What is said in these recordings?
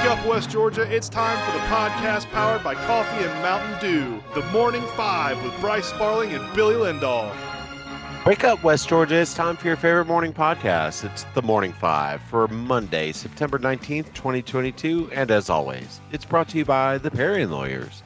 Wake up, West Georgia. It's time for the podcast powered by Coffee and Mountain Dew. The Morning Five with Bryce Sparling and Billy Lindahl. Wake up, West Georgia. It's time for your favorite morning podcast. It's the Morning Five for Monday, September 19th, 2022. And as always, it's brought to you by the Parian Lawyers.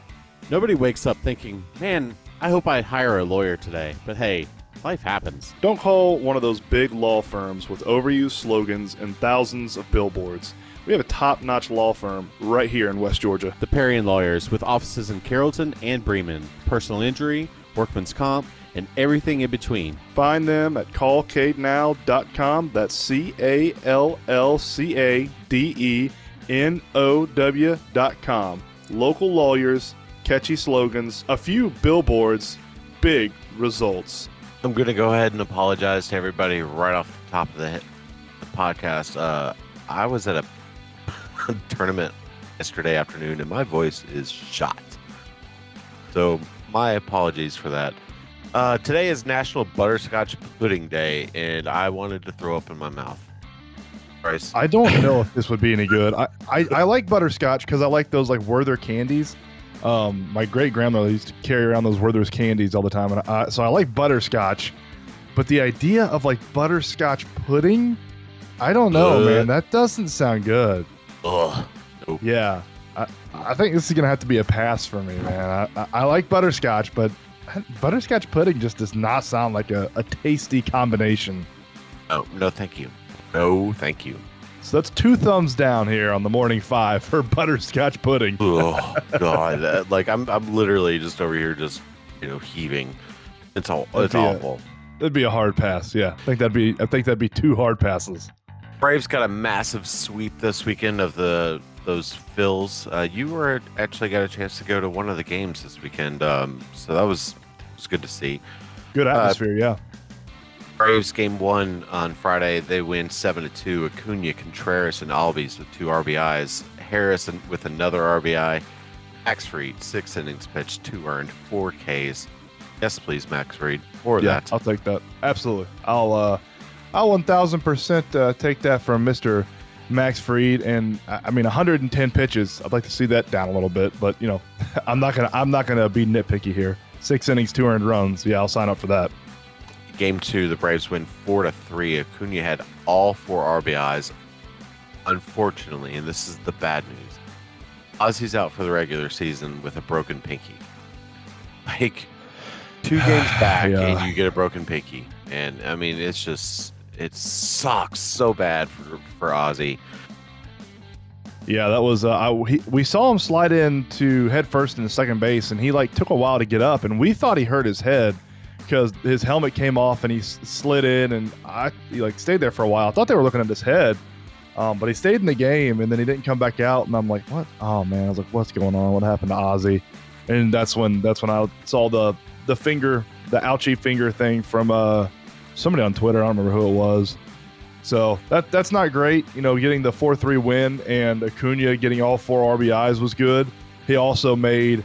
Nobody wakes up thinking, man, I hope I hire a lawyer today. But hey, life happens. Don't call one of those big law firms with overused slogans and thousands of billboards. We have a top notch law firm right here in West Georgia. The Parian Lawyers, with offices in Carrollton and Bremen, personal injury, workman's comp, and everything in between. Find them at callcadenow.com. That's C A L L C A D E N O W.com. Local lawyers, catchy slogans, a few billboards, big results. I'm going to go ahead and apologize to everybody right off the top of the, the podcast. Uh, I was at a tournament yesterday afternoon and my voice is shot. So, my apologies for that. Uh, today is National Butterscotch Pudding Day, and I wanted to throw up in my mouth. Bryce. I don't know if this would be any good. I, I, I like butterscotch because I like those like Werther candies. Um, my great grandmother used to carry around those Werther's candies all the time, and I, so I like butterscotch. But the idea of like butterscotch pudding, I don't know, Ugh. man. That doesn't sound good. Ugh. Nope. Yeah, I, I think this is gonna have to be a pass for me, man. I, I, like butterscotch, but butterscotch pudding just does not sound like a, a tasty combination. Oh, no, thank you. No, thank you. So that's two thumbs down here on the morning five for butterscotch pudding. Oh God! That- like I'm, I'm literally just over here, just you know, heaving. It's all, That'd it's be a- awful. That'd be a hard pass. Yeah, I think that'd be. I think that'd be two hard passes. Braves got a massive sweep this weekend of the those Phils. Uh, you were actually got a chance to go to one of the games this weekend, um, so that was was good to see. Good Uh, atmosphere. yeah. Braves game one on Friday. They win seven to two. Acuna, Contreras, and Albies with two RBIs. Harris with another RBI. Max Fried six innings pitched, two earned, four Ks. Yes, please, Max Fried. For Yeah, that. I'll take that. Absolutely. I'll. uh I'll one thousand percent uh, take that from Mister Max Fried. And I I mean, 110 pitches. I'd like to see that down a little bit, but you know, I'm not gonna. I'm not gonna be nitpicky here. Six innings, two earned runs. Yeah, I'll sign up for that. Game two, the Braves win four to three. Acuna had all four RBIs. Unfortunately, and this is the bad news, Ozzy's out for the regular season with a broken pinky. Like two games back, Yeah. and you get a broken pinky, and I mean, it's just it sucks so bad for for Ozzy. Yeah, that was. Uh, I, he, we saw him slide into head first into second base, and he like took a while to get up, and we thought he hurt his head because his helmet came off and he slid in, and I he like stayed there for a while. I thought they were looking at his head, um, but he stayed in the game, and then he didn't come back out, and I'm like, what? Oh man, I was like, what's going on? What happened to Ozzy? And that's when that's when I saw the the finger, the ouchie finger thing from uh somebody on Twitter. I don't remember who it was. So that that's not great. You know, getting the four three win and Acuna getting all four RBIs was good. He also made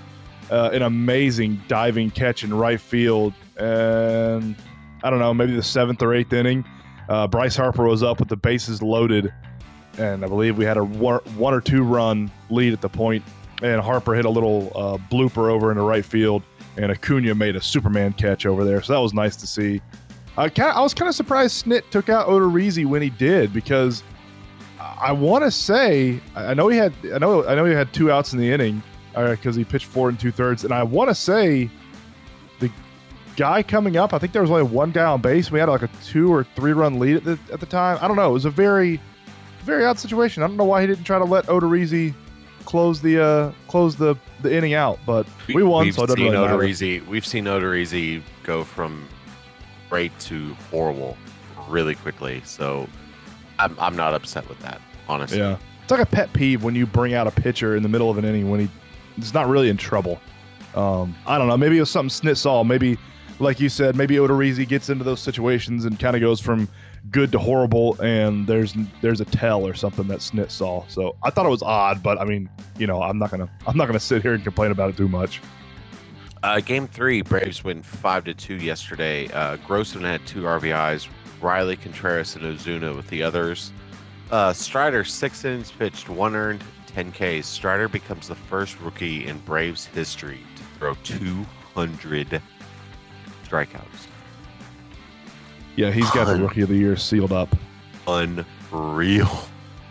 uh, an amazing diving catch in right field, and I don't know, maybe the seventh or eighth inning. Uh, Bryce Harper was up with the bases loaded, and I believe we had a one, or two run lead at the point, and Harper hit a little uh, blooper over in the right field, and Acuna made a Superman catch over there. So that was nice to see. I, I was kind of surprised Snit took out Odorizzi when he did because I want to say I know he had I know I know he had two outs in the inning because he pitched four and two thirds, and I want to say the guy coming up. I think there was only one guy on base. We had like a two or three run lead at the at the time. I don't know. It was a very very odd situation. I don't know why he didn't try to let Odorizzi close the uh close the the inning out, but we won, We've so seen really matter. Odorizzi. We've seen Odorizzi go from great to horrible really quickly. So I'm, I'm not upset with that, honestly. Yeah. It's like a pet peeve when you bring out a pitcher in the middle of an inning when he he's not really in trouble. Um, I don't know. Maybe it was something Snit saw. Maybe, like you said, maybe Odorizzi gets into those situations and kind of goes from good to horrible, and there's there's a tell or something that Snit saw. So I thought it was odd, but I mean, you know, I'm not gonna I'm not gonna sit here and complain about it too much. Uh, game three, Braves win five to two yesterday. Uh, Grossman had two RBIs. Riley Contreras and Ozuna with the others. Uh, Strider six innings pitched, one earned, 10 Ks, Strider becomes the first rookie in Braves history to throw 200 strikeouts. Yeah, he's got the rookie of the year sealed up. Unreal.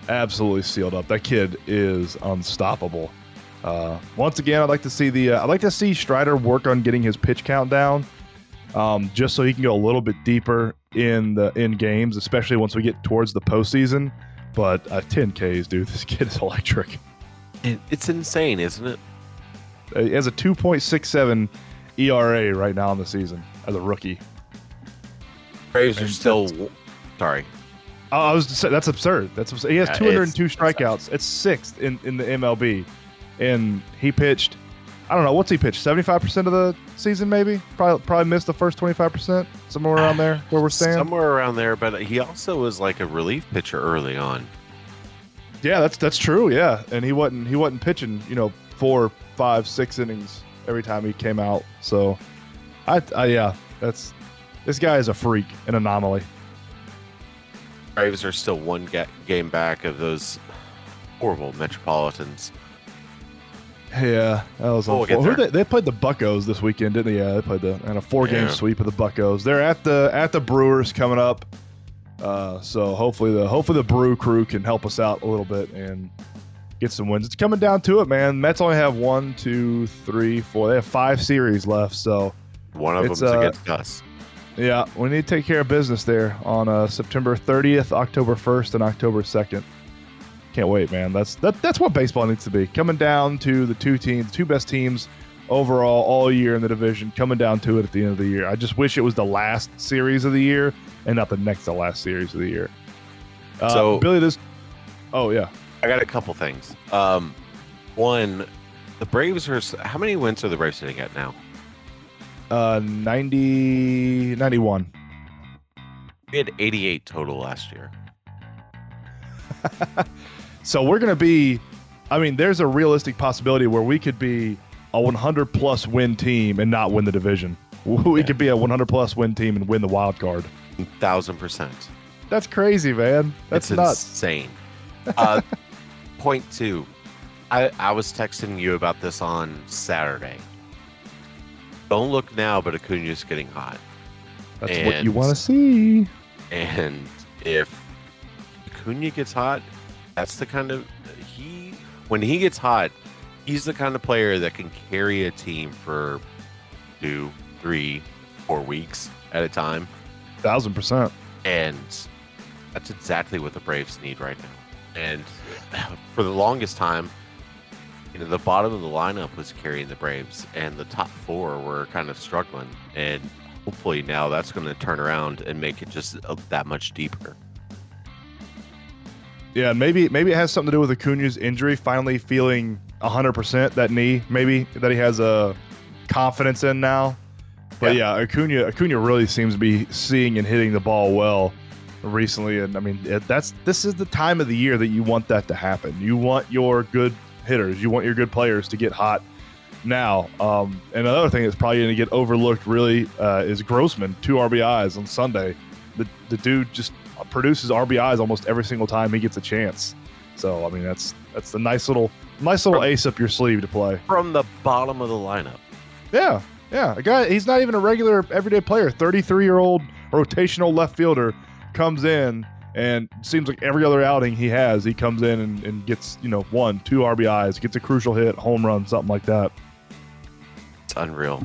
absolutely sealed up. That kid is unstoppable. Uh, once again, I'd like to see the uh, I'd like to see Strider work on getting his pitch count down, um, just so he can go a little bit deeper in the in games, especially once we get towards the postseason. But uh, 10 Ks, dude, this kid is electric. It, it's insane, isn't it? Uh, He has a 2.67 ERA right now in the season as a rookie. Braves are still. Sorry. Oh, I was just saying, that's absurd. That's absurd. he has Yeah, 202 strikeouts. It's sixth in, in the MLB, and he pitched. I don't know what's he pitched. 75 percent of the season, maybe. Probably probably missed the first 25 percent, somewhere around there where we're staying. Somewhere around there, but he also was like a relief pitcher early on. Yeah, that's that's true. Yeah, and he wasn't he wasn't pitching. You know, four, five, six innings every time he came out. So, I, I yeah, that's this guy is a freak, an anomaly. Braves are still one ga- game back of those horrible Metropolitans. Yeah, that was we'll get unfortunate. Who they, they played the Buccos this weekend, didn't they? Yeah, they played the and a four game Yeah. sweep of the Buccos. They're at the at the Brewers coming up. Uh, so hopefully the hopefully the Brew crew can help us out a little bit and get some wins. It's coming down to it, man. Mets only have one, two, three, four. They have five series left. So One of them's uh, against us. yeah, we need to take care of business there on uh, September 30th, October 1st, and October 2nd. Can't wait, man. That's that, that's what baseball needs to be. Coming down to the two teams, two best teams overall all year in the division, coming down to it at the end of the year. I just wish it was the last series of the year and not the next to last series of the year. Uh, So- Billy, this. Oh yeah, I got a couple things. Um, one, the Braves are. How many wins are the Braves sitting at now? uh, 90, 91. We had 88 total last year. So we're going to be, I mean, there's a realistic possibility where we could be a 100 plus win team and not win the division. We Yeah. could be a 100 plus win team and win the wild card. Thousand percent. That's crazy, man. That's it's nuts. insane. Uh, point two. I, I was texting you about this on Saturday. Don't look now, but Acuna's getting hot. That's what you want to see. And if Acuna gets hot, that's the kind of he when he gets hot, he's the kind of player that can carry a team for two, three, four weeks at a time. Thousand percent. And that's exactly what the Braves need right now. And for the longest time, you know, the bottom of the lineup was carrying the Braves, and the top four were kind of struggling. And hopefully now that's going to turn around and make it just uh, that much deeper. Yeah, maybe maybe it has something to do with Acuna's injury. Finally feeling hundred percent that knee, maybe that he has a confidence in now. But yeah, Acuna Acuna really seems to be seeing and hitting the ball well recently, and I mean it, that's this is the time of the year that you want that to happen. You want your good hitters, you want your good players to get hot now. Um, and another thing that's probably going to get overlooked really uh, is Grossman, two RBIs on Sunday. The the dude just produces RBIs almost every single time he gets a chance. So I mean that's that's the nice little nice little ace up your sleeve to play. From the bottom of the lineup. Yeah, yeah. A guy he's not even a regular everyday player. Thirty three year old rotational left fielder comes in and seems like every other outing he has, he comes in and, and gets you know one, two RBIs, gets a crucial hit, home run, something like that. It's unreal.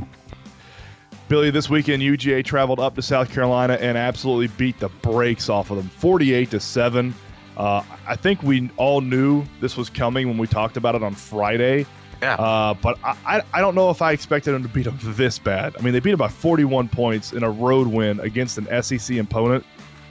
Billy, this weekend UGA traveled up to South Carolina and absolutely beat the brakes off of them, 48 to seven. Uh, I think we all knew this was coming when we talked about it on Friday. Yeah. Uh, but I, I, don't know if I expected them to beat them this bad. I mean, they beat them by 41 points in a road win against an SEC opponent.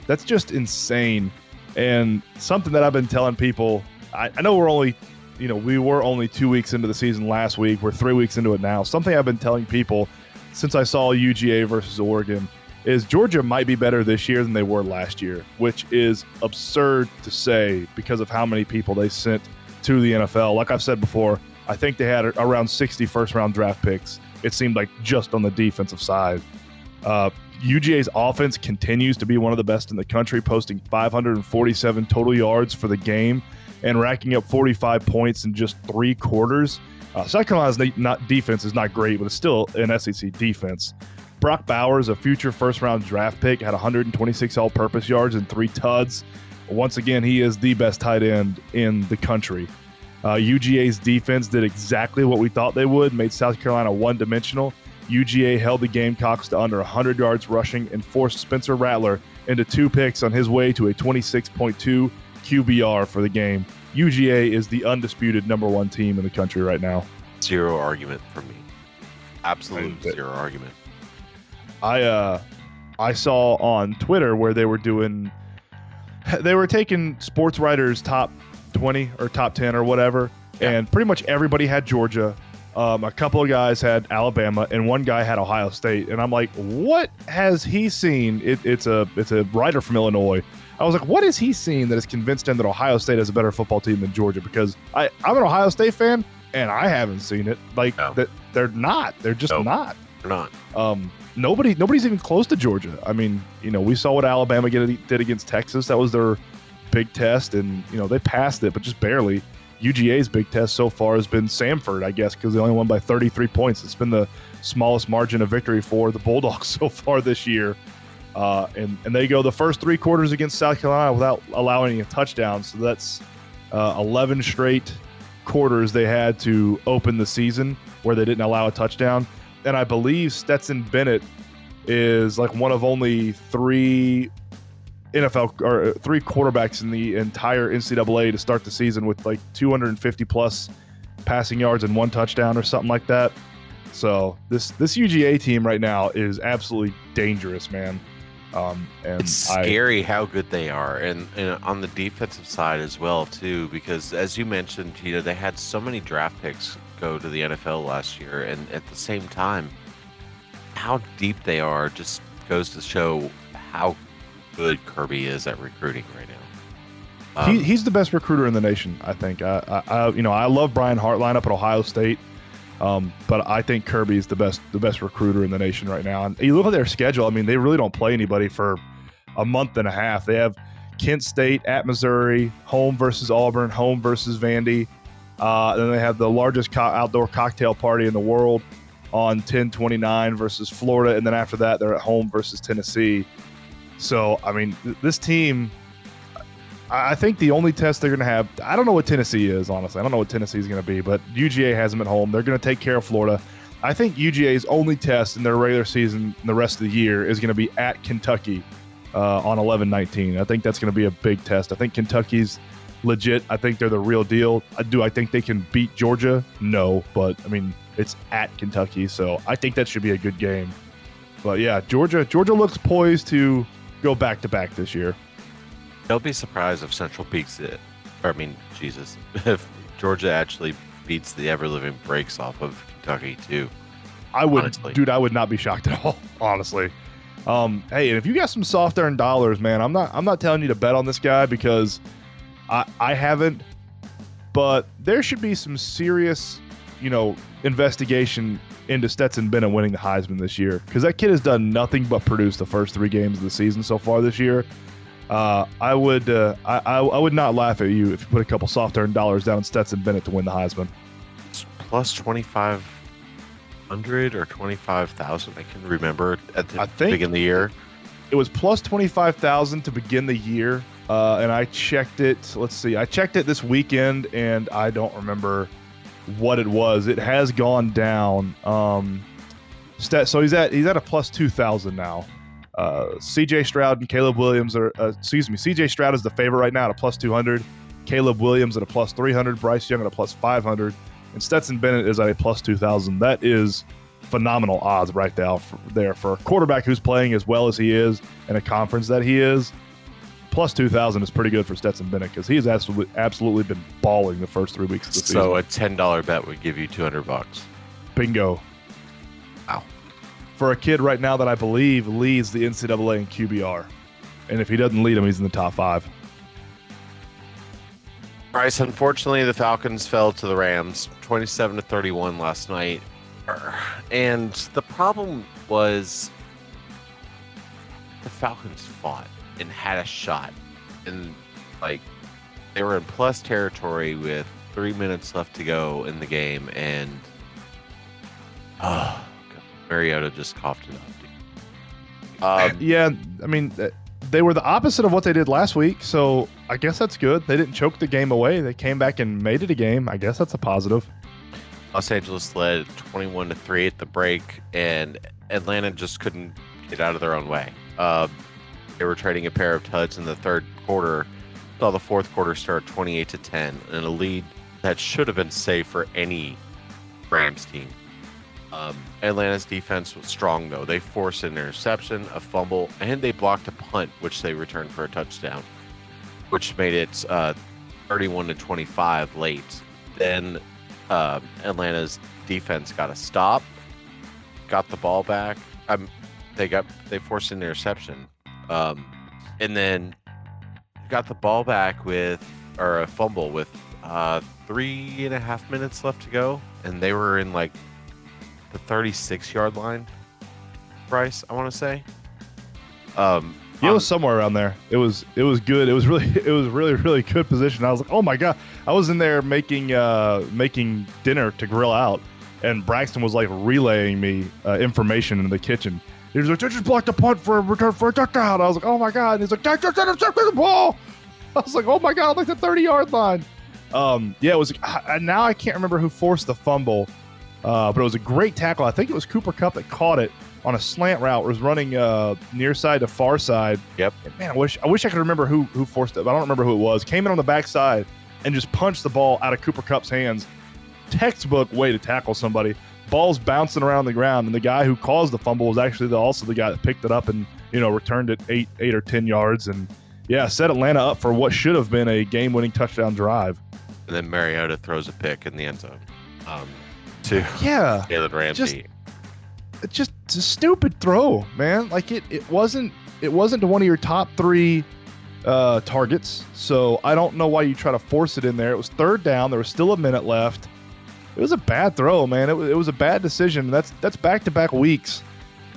That's just insane. And something that I've been telling people, I, I know we're only, you know, we were only two weeks into the season last week. We're three weeks into it now. Something I've been telling people since I saw UGA versus Oregon is Georgia might be better this year than they were last year, which is absurd to say because of how many people they sent to the NFL. Like I've said before, I think they had around 60 first round draft picks. It seemed like just on the defensive side. Uh, UGA's offense continues to be one of the best in the country, posting 547 total yards for the game and racking up 45 points in just three quarters. Uh, South Carolina's not- defense is not great, but it's still an SEC defense. Brock Bowers, a future first round draft pick, had 126 all purpose yards and three tuds. Once again, he is the best tight end in the country. Uh, UGA's defense did exactly what we thought they would, made South Carolina one dimensional. UGA held the Gamecocks to under 100 yards rushing and forced Spencer Rattler into two picks on his way to a 26.2 QBR for the game. UGA is the undisputed number one team in the country right now. Zero argument for me. Absolute Right. zero argument. I uh I saw on Twitter where they were doing they were taking sports writers top 20 or top 10 or whatever Yeah. and pretty much everybody had Georgia. Um, a couple of guys had Alabama and one guy had Ohio State and I'm like what has he seen? It, it's a it's a writer from Illinois. I was like what is he seeing that has convinced him that Ohio State is a better football team than Georgia because I I'm an Ohio State fan and I haven't seen it. Like No. that they're not. They're just Nope. not. Or not. Um, nobody, nobody's even close to Georgia. I mean, you know, we saw what Alabama get, did against Texas. That was their big test, and you know they passed it, but just barely. UGA's big test so far has been Samford, I guess, because they only won by 33 points. It's been the smallest margin of victory for the Bulldogs so far this year. Uh, and and they go the first three quarters against South Carolina without allowing a touchdown. So that's uh, 11 straight quarters they had to open the season where they didn't allow a touchdown. And I believe Stetson Bennett is like one of only three NFL or uh, three quarterbacks in the entire NCAA to start the season with like 250 plus passing yards and one touchdown or something like that. So this this UGA team right now is absolutely dangerous, man. Um, and It's I, scary how good they are, and, and on the defensive side as well too. Because as you mentioned, you know they had so many draft picks go to the NFL last year, and at the same time, how deep they are just goes to show how good Kirby is at recruiting right now. Um, he, he's the best recruiter in the nation. I think. I, I, I you know I love Brian Hartline up at Ohio State, um, but I think Kirby's the best the best recruiter in the nation right now. And you look at their schedule. I mean, they really don't play anybody for a month and a half. They have Kent State at Missouri, home versus Auburn, home versus Vandy. Uh, then they have the largest co- outdoor cocktail party in the world on 1029 versus Florida, and then after that they're at home versus Tennessee. So I mean, th- this team I think the only test they're going to have, I don't know what Tennessee is, honestly. I don't know what Tennessee is going to be, but UGA has them at home. They're going to take care of Florida. I think UGA's only test in their regular season the rest of the year is going to be at Kentucky uh, on 11 19. I think that's going to be a big test. I think Kentucky's legit. I think they're the real deal. I do I think they can beat Georgia? No, but I mean, it's at Kentucky, so I think that should be a good game. But yeah, Georgia Georgia looks poised to go back to back this year. Don't be surprised if Central beats it. Or, I mean, Jesus, if Georgia actually beats the ever living breaks off of Kentucky too. I would, honestly. dude. I would not be shocked at all, honestly. Um, hey, and if you got some soft earned dollars, man, I'm not, I'm not telling you to bet on this guy because I, I haven't. But there should be some serious, you know, investigation into Stetson Bennett winning the Heisman this year because that kid has done nothing but produce the first three games of the season so far this year. Uh, I would, uh, I, I, would not laugh at you if you put a couple soft earned dollars down on Stetson Bennett to win the Heisman. It's plus 2,500 or 25,000. I can remember at the beginning of the year. it was plus 25,000 to begin the year. Uh, and I checked it. Let's see. I checked it this weekend and I don't remember what it was. It has gone down. Um, stat, so he's at he's at a plus 2,000 now. Uh, CJ Stroud and Caleb Williams are, uh, excuse me, CJ Stroud is the favorite right now at a plus 200. Caleb Williams at a plus 300. Bryce Young at a plus 500. And Stetson Bennett is at a plus 2,000. That is phenomenal odds right there for, there for a quarterback who's playing as well as he is in a conference that he is. Plus 2,000 is pretty good for Stetson Bennett because he's absolutely, absolutely been balling the first three weeks of the season. So a $10 bet would give you 200 bucks. Bingo. For a kid right now that I believe leads the NCAA in QBR. And if he doesn't lead him, he's in the top five. Bryce, unfortunately, the Falcons fell to the Rams 27 to 31 last night. And the problem was the Falcons fought and had a shot. And, like, they were in plus territory with three minutes left to go in the game, and oh, Mariota just coughed it up. Um, yeah, I mean, they were the opposite of what they did last week, so I guess that's good. They didn't choke the game away. They came back and made it a game. I guess that's a positive. Los Angeles led 21 to 3 at the break, and Atlanta just couldn't get out of their own way. Uh, they were trading a pair of tuds in the third quarter. Saw the fourth quarter start 28 to 10, and a lead that should have been safe for any Rams team. Um, Atlanta's defense was strong, though. They forced an interception, a fumble, and they blocked a punt, which they returned for a touchdown, which made it uh, 31 to 25 late. Then uh, Atlanta's defense got a stop, got the ball back. Um, they got they forced an interception, um, and then got the ball back with or a fumble with uh, three and a half minutes left to go, and they were in like the 36 yard line. Bryce, I want to say. Um, it was somewhere around there. It was it was good. It was really it was really really good position. I was like, oh my god! I was in there making uh making dinner to grill out, and Braxton was like relaying me uh, information in the kitchen. He was like, they just blocked a punt for a return for a touchdown. I was like, oh my god! And he's like, they just intercepted the ball. I was like, oh my god! Like the thirty yard line. Um, yeah, it was. I, now I can't remember who forced the fumble, uh, but it was a great tackle. I think it was Cooper Kupp that caught it on a slant route. It Was running uh, near side to far side. Yep. And man, I wish I wish I could remember who who forced it. But I don't remember who it was. Came in on the backside and just punched the ball out of Cooper Kupp's hands. Textbook way to tackle somebody. Ball's bouncing around the ground, and the guy who caused the fumble was actually the, also the guy that picked it up and you know returned it eight eight or ten yards and yeah set Atlanta up for what should have been a game winning touchdown drive. and then Mariota throws a pick in the end zone. Um, to Yeah, Jalen Ramsey. it's just a stupid throw, man. Like it, it wasn't it wasn't to one of your top three uh, targets. So I don't know why you try to force it in there. It was third down. There was still a minute left. It was a bad throw, man. It was, it was a bad decision. That's that's back to back weeks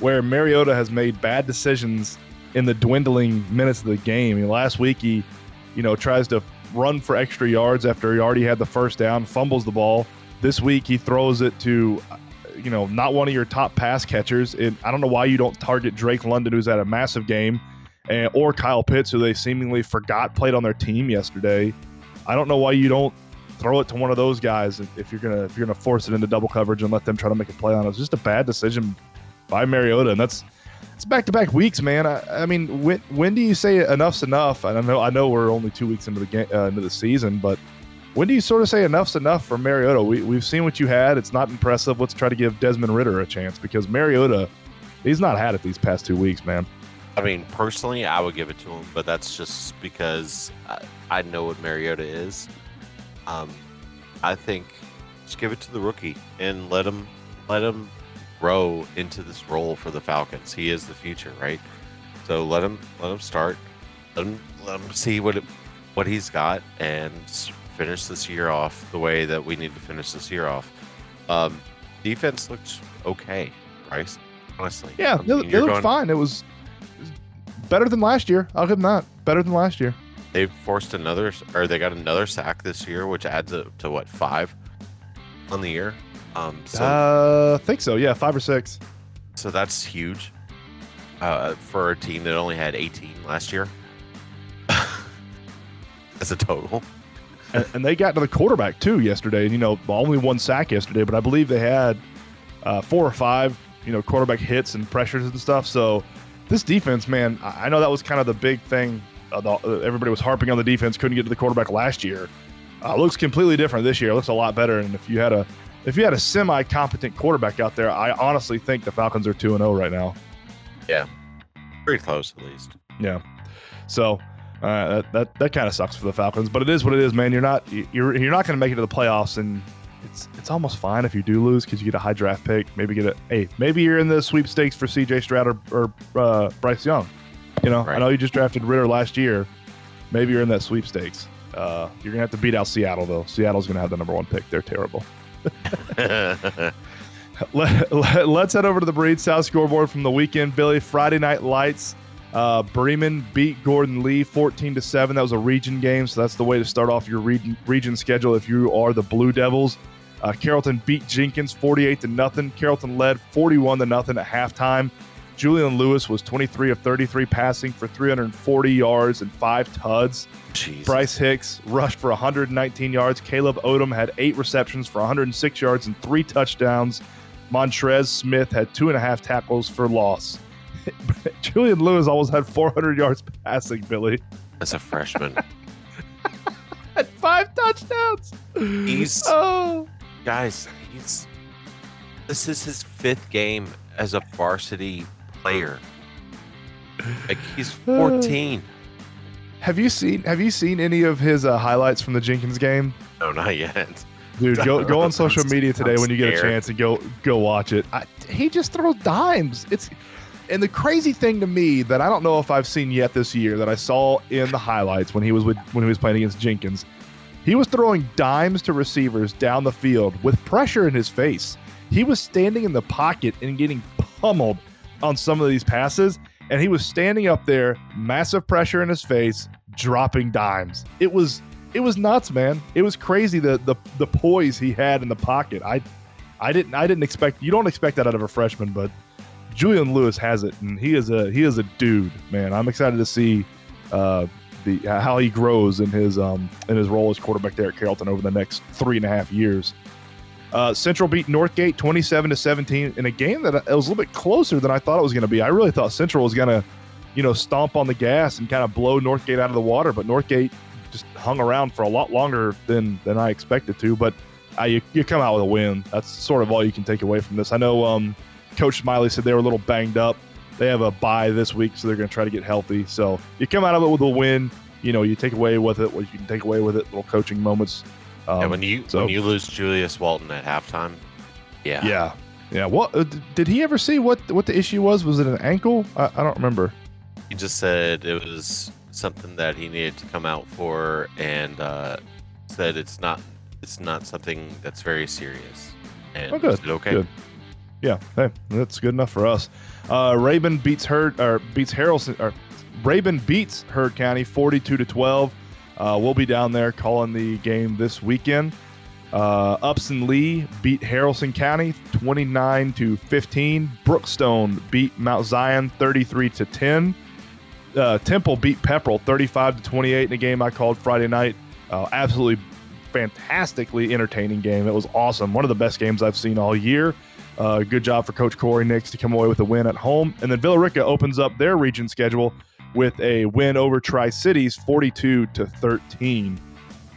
where Mariota has made bad decisions in the dwindling minutes of the game. I mean, last week he, you know, tries to run for extra yards after he already had the first down, fumbles the ball. This week he throws it to you know, not one of your top pass catchers. And I don't know why you don't target Drake London, who's had a massive game, and, or Kyle Pitts, who they seemingly forgot played on their team yesterday. I don't know why you don't throw it to one of those guys if you're gonna if you're gonna force it into double coverage and let them try to make a play on it. It's just a bad decision by Mariota, and that's it's back to back weeks, man. I, I mean, when when do you say enough's enough? And I know I know we're only two weeks into the game uh, into the season, but when do you sort of say enough's enough for Mariota? We, we've seen what you had. It's not impressive. Let's try to give Desmond Ridder a chance because Mariota, he's not had it these past two weeks, man. I mean, personally, I would give it to him, but that's just because I, I know what Mariota is. Um, I think just give it to the rookie and let him let him grow into this role for the Falcons. He is the future, right? So let him let him start. Let him let him see what it, what he's got and finish this year off the way that we need to finish this year off. Um, defense looked okay, Bryce. Honestly, Yeah, I mean, they looked going- fine. It was, better than last year. I'll give them that. Better than last year. They've forced another, or they got another sack this year, which adds up to what five on the year. Um, so uh, I think so. Yeah, five or six. so that's huge uh, for a team that only had 18 last year as a total. and, and they got to the quarterback too yesterday. And you know, only one sack yesterday, but I believe they had uh, four or five, you know, quarterback hits and pressures and stuff. So this defense, man, I know that was kind of the big thing. Uh, the, uh, everybody was harping on the defense, couldn't get to the quarterback last year. Uh, looks completely different this year. looks a lot better. And if you had a if you had a semi competent quarterback out there, I honestly think the Falcons are two and zero right now. Yeah, pretty close, at least. Yeah. So uh, that that, that kind of sucks for the Falcons, but it is what it is, man. You're not you're you're not going to make it to the playoffs, and it's it's almost fine if you do lose because you get a high draft pick. Maybe get a hey, maybe you're in the sweepstakes for C.J. Stroud or, or uh, Bryce Young. You know, I know you just drafted Ridder last year. Maybe you're in that sweepstakes. Uh, you're gonna have to beat out Seattle though. Seattle's gonna have the number one pick. They're terrible. Let, let, us head over to the Breed South scoreboard from the weekend. Billy, Friday Night Lights. Uh, Bremen beat Gordon Lee 14 to 7. That was a region game, so that's the way to start off your region, region schedule if you are the Blue Devils. Uh, Carrollton beat Jenkins 48 to nothing. Carrollton led 41 to nothing at halftime. Julian Lewis was 23 of 33 passing for 340 yards and five tuds. Jesus. Bryce Hicks rushed for 119 yards. Caleb Odom had eight receptions for 106 yards and three touchdowns. Montrez Smith had two and a half tackles for loss. Julian Lewis almost had 400 yards passing, Billy. As a freshman. Had five touchdowns. He's- oh. Guys, he's this is his fifth game as a varsity player. Like he's 14. Have you seen Have you seen any of his uh, highlights from the Jenkins game? No, not yet. Dude, go go on social media today when you get a chance and go go watch it. I, he just throws dimes. It's and the crazy thing to me that I don't know if I've seen yet this year that I saw in the highlights when he was with when he was playing against Jenkins, he was throwing dimes to receivers down the field with pressure in his face. He was standing in the pocket and getting pummeled on some of these passes, and he was standing up there, massive pressure in his face, dropping dimes. It was it was nuts, man. It was crazy the the the poise he had in the pocket. I I didn't I didn't expect you don't expect that out of a freshman, but Julian Lewis has it, and he is a he is a dude, man. I'm excited to see uh, the how he grows in his um in his role as quarterback there at Carrollton over the next three and a half years. Uh, Central beat Northgate 27 to 17 in a game that it was a little bit closer than I thought it was going to be. I really thought Central was going to, you know, stomp on the gas and kind of blow Northgate out of the water, but Northgate just hung around for a lot longer than than I expected to. But uh, you, you come out with a win. That's sort of all you can take away from this. I know um, Coach Smiley said they were a little banged up. They have a bye this week, so they're going to try to get healthy. So you come out of it with a win. You know, you take away with it what you can take away with it, little coaching moments. Um, and when you so- when you lose Julius Walton at halftime, yeah, yeah, yeah. What uh, did he ever see? What what the issue was? Was it an ankle? I, I don't remember. he just said it was something that he needed to come out for, and uh, said it's not it's not something that's very serious. And Oh, good, said, okay. good. Yeah, hey, that's good enough for us. Uh, Raven beats Heard or beats Haralson or Raven beats Heard County 42 to 12. Uh, we'll be down there calling the game this weekend. Uh, Upson Lee beat Haralson County 29 to 15. Brookstone beat Mount Zion 33 to 10. Uh, Temple beat Pepperell 35 to 28 in a game I called Friday night. Uh, absolutely fantastically entertaining game. It was awesome. One of the best games I've seen all year. Uh, good job for Coach Corey Nix to come away with a win at home. And then Villa Rica opens up their region schedule with a win over Tri Cities 42 to 13.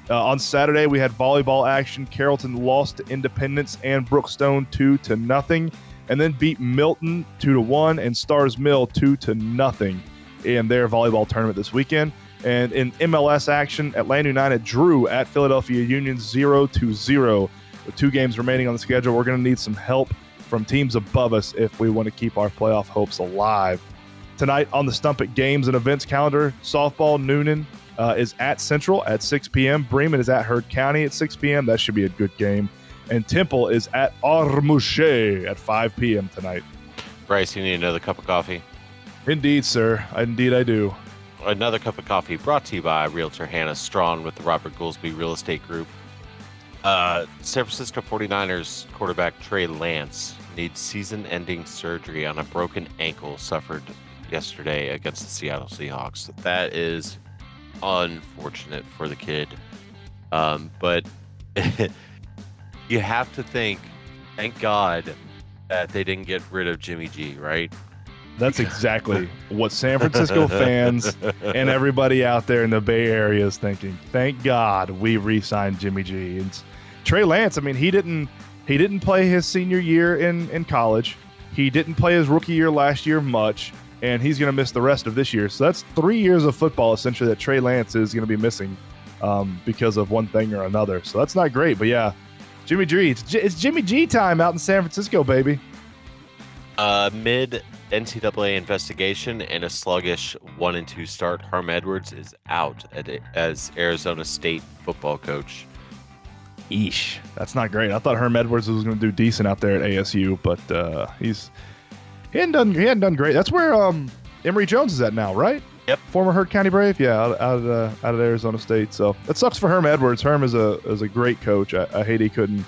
Uh, on Saturday, we had volleyball action. Carrollton lost to Independence and Brookstone 2 to nothing, and then beat Milton 2 to 1 and Starr's Mill 2 to nothing in their volleyball tournament this weekend. And in MLS action, Atlanta United drew at Philadelphia Union 0 to 0. With two games remaining on the schedule, we're going to need some help from teams above us if we want to keep our playoff hopes alive. Tonight on the Stump It Games and Events calendar, softball Newnan uh, is at Central at 6 p.m. Bremen is at Heard County at 6 p.m. That should be a good game. And Temple is at Armuchee at 5 p.m. tonight. Bryce, you need another cup of coffee. Indeed, sir. Indeed, I do. Another cup of coffee brought to you by Realtor Hannah Strawn with the Robert Goolsby Real Estate Group. Uh, San Francisco 49ers quarterback Trey Lance needs season ending surgery on a broken ankle suffered yesterday against the Seattle Seahawks. That is unfortunate for the kid. Um, but you have to think, thank God that they didn't get rid of Jimmy G, right? That's exactly what San Francisco fans and everybody out there in the Bay Area is thinking. Thank God we re-signed Jimmy G. And Trey Lance, I mean, he didn't he didn't play his senior year in in college. He didn't play his rookie year last year much, and he's going to miss the rest of this year. So that's three years of football essentially that Trey Lance is going to be missing um, because of one thing or another. So that's not great. But yeah, Jimmy G, it's, it's Jimmy G time out in San Francisco, baby. Uh, mid NCAA investigation and a sluggish one and two start, Herm Edwards is out at, as Arizona State football coach. Eesh, that's not great. I thought Herm Edwards was going to do decent out there at ASU, but uh, he's he hadn't done he hadn't done great. That's where um Emory Jones is at now, right? Yep. Former Heard County Brave, yeah, out, out of uh, out of Arizona State. So that sucks for Herm Edwards. Herm is a is a great coach. I, I hate he couldn't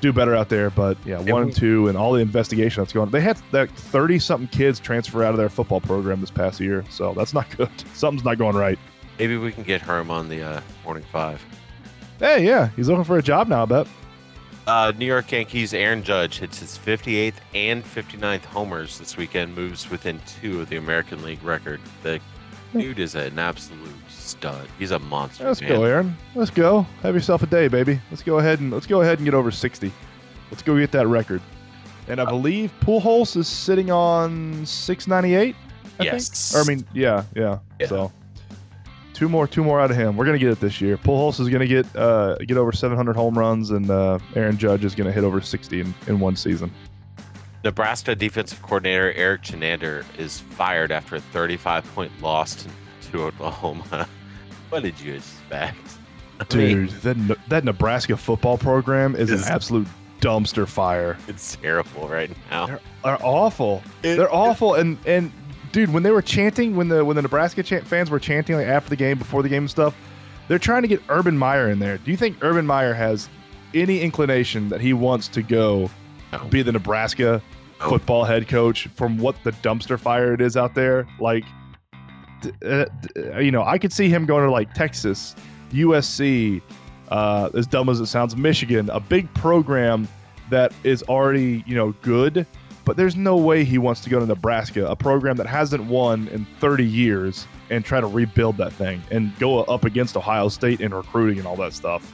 do better out there, but yeah, Yeah, one we- and two, and all the investigation that's going. on. They had like thirty something kids transfer out of their football program this past year, so that's not good. Something's not going right. Maybe we can get Herm on the uh, morning five. Hey, yeah, he's looking for a job now. I bet. Uh, New York Yankees Aaron Judge hits his 58th and 59th homers this weekend, moves within two of the American League record. The dude is an absolute stud. He's a monster. Let's man. go, Aaron. Let's go. Have yourself a day, baby. Let's go ahead and let's go ahead and get over sixty. Let's go get that record. And I believe Pujols is sitting on six ninety eight. I Yes. Or I mean, yeah, yeah, Yeah. So two more, two more out of him. We're gonna get it this year. Pujols is gonna get uh, get over seven hundred home runs, and uh, Aaron Judge is gonna hit over sixty in, in one season. Nebraska defensive coordinator Erik Chinander is fired after a 35 point loss to, Oklahoma. what did you expect? I mean, Dude, that that Nebraska football program is Is- an absolute dumpster fire. it's terrible right now. They're, they're awful. It- They're awful. And and dude, when they were chanting, when the when the Nebraska chant fans were chanting like after the game, before the game and stuff, they're trying to get Urban Meyer in there. Do you think Urban Meyer has any inclination that he wants to go No. be the Nebraska No. football head coach from what the dumpster fire it is out there? Like, uh, you know, I could see him going to like Texas, USC, uh, as dumb as it sounds, Michigan, a big program that is already you know good, but there's no way he wants to go to Nebraska, a program that hasn't won in 30 years, and try to rebuild that thing and go up against Ohio State in recruiting and all that stuff.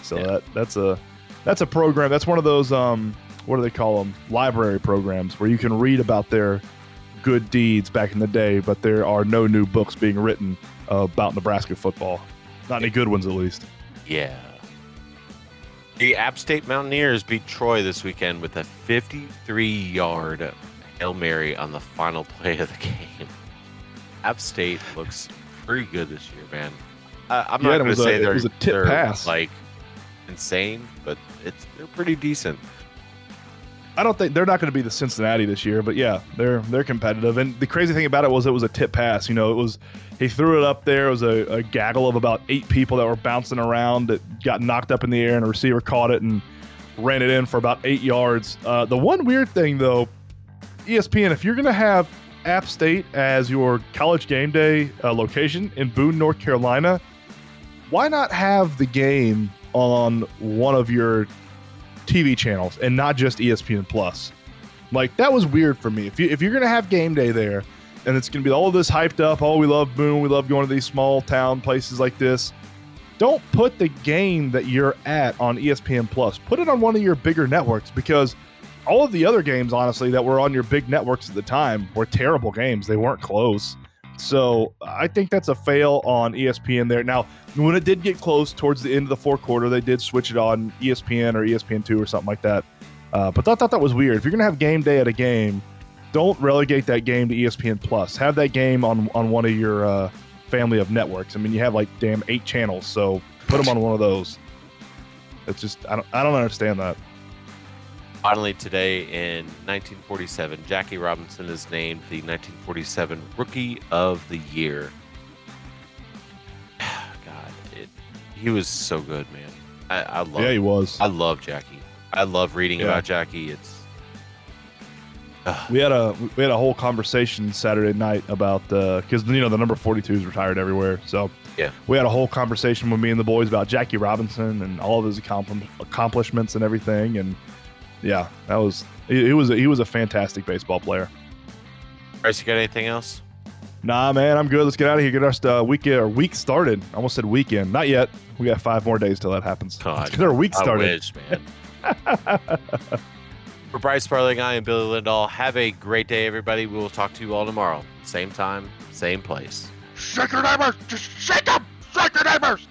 So Yeah. that that's a that's a program. That's one of those um what do they call them? Library programs where you can read about their good deeds back in the day, but there are no new books being written about Nebraska football. Not any good ones, at least. Yeah. The App State Mountaineers beat Troy this weekend with a 53 yard Hail Mary on the final play of the game. App State looks pretty good this year, man. I, I'm Yeah, not going to a- say it they're, was a tip they're, pass. like insane, but it's they're pretty decent. I don't think they're not going to be the Cincinnati this year, but yeah, they're they're competitive. And the crazy thing about it was it was a tip pass. You know, it was he threw it up there. It was a, a gaggle of about eight people that were bouncing around that got knocked up in the air, and a receiver caught it and ran it in for about eight yards. Uh, the one weird thing though, ESPN, if you're going to have App State as your college game day uh, location in Boone, North Carolina, why not have the game on one of your TV channels and not just ESPN Plus. Like that was weird for me. If you if you're gonna have game day there, and it's gonna be all of this hyped up, oh we love Boone, we love going to these small town places like this. Don't put the game that you're at on ESPN Plus. Put it on one of your bigger networks because all of the other games, honestly, that were on your big networks at the time were terrible games. They weren't close. So I think that's a fail on ESPN there. Now, when it did get close towards the end of the fourth quarter, they did switch it on ESPN or ESPN2 or something like that. Uh, but I thought that was weird. If you're going to have game day at a game, don't relegate that game to ESPN Plus. Have that game on, on one of your uh, family of networks. I mean, you have like damn eight channels, so put them on one of those. It's just, I don't, I don't understand that. Finally, today in 1947, Jackie Robinson is named the 1947 Rookie of the Year. God, it, he was so good, man. I, I love. Yeah, he was. I love Jackie. I love reading Yeah. about Jackie. It's Ugh, We had a we had a whole conversation Saturday night about uh, the because you know the number forty two is retired everywhere. So Yeah. we had a whole conversation with me and the boys about Jackie Robinson and all of his accompli- accomplishments and everything. And yeah, that was he, he was a, he was a fantastic baseball player. Bryce, you got anything else? Nah, man, I'm good. Let's get out of here. Get our st- uh, week or week started. I almost said weekend. Not yet. We got five more days till that happens. God, Let's get our week I started. wish, man. For Bryce Sparling, I am Billy Lindahl. Have a great day, everybody. We will talk to you all tomorrow. Same time, same place. Shake your neighbors! Just shake them! Shake your neighbors!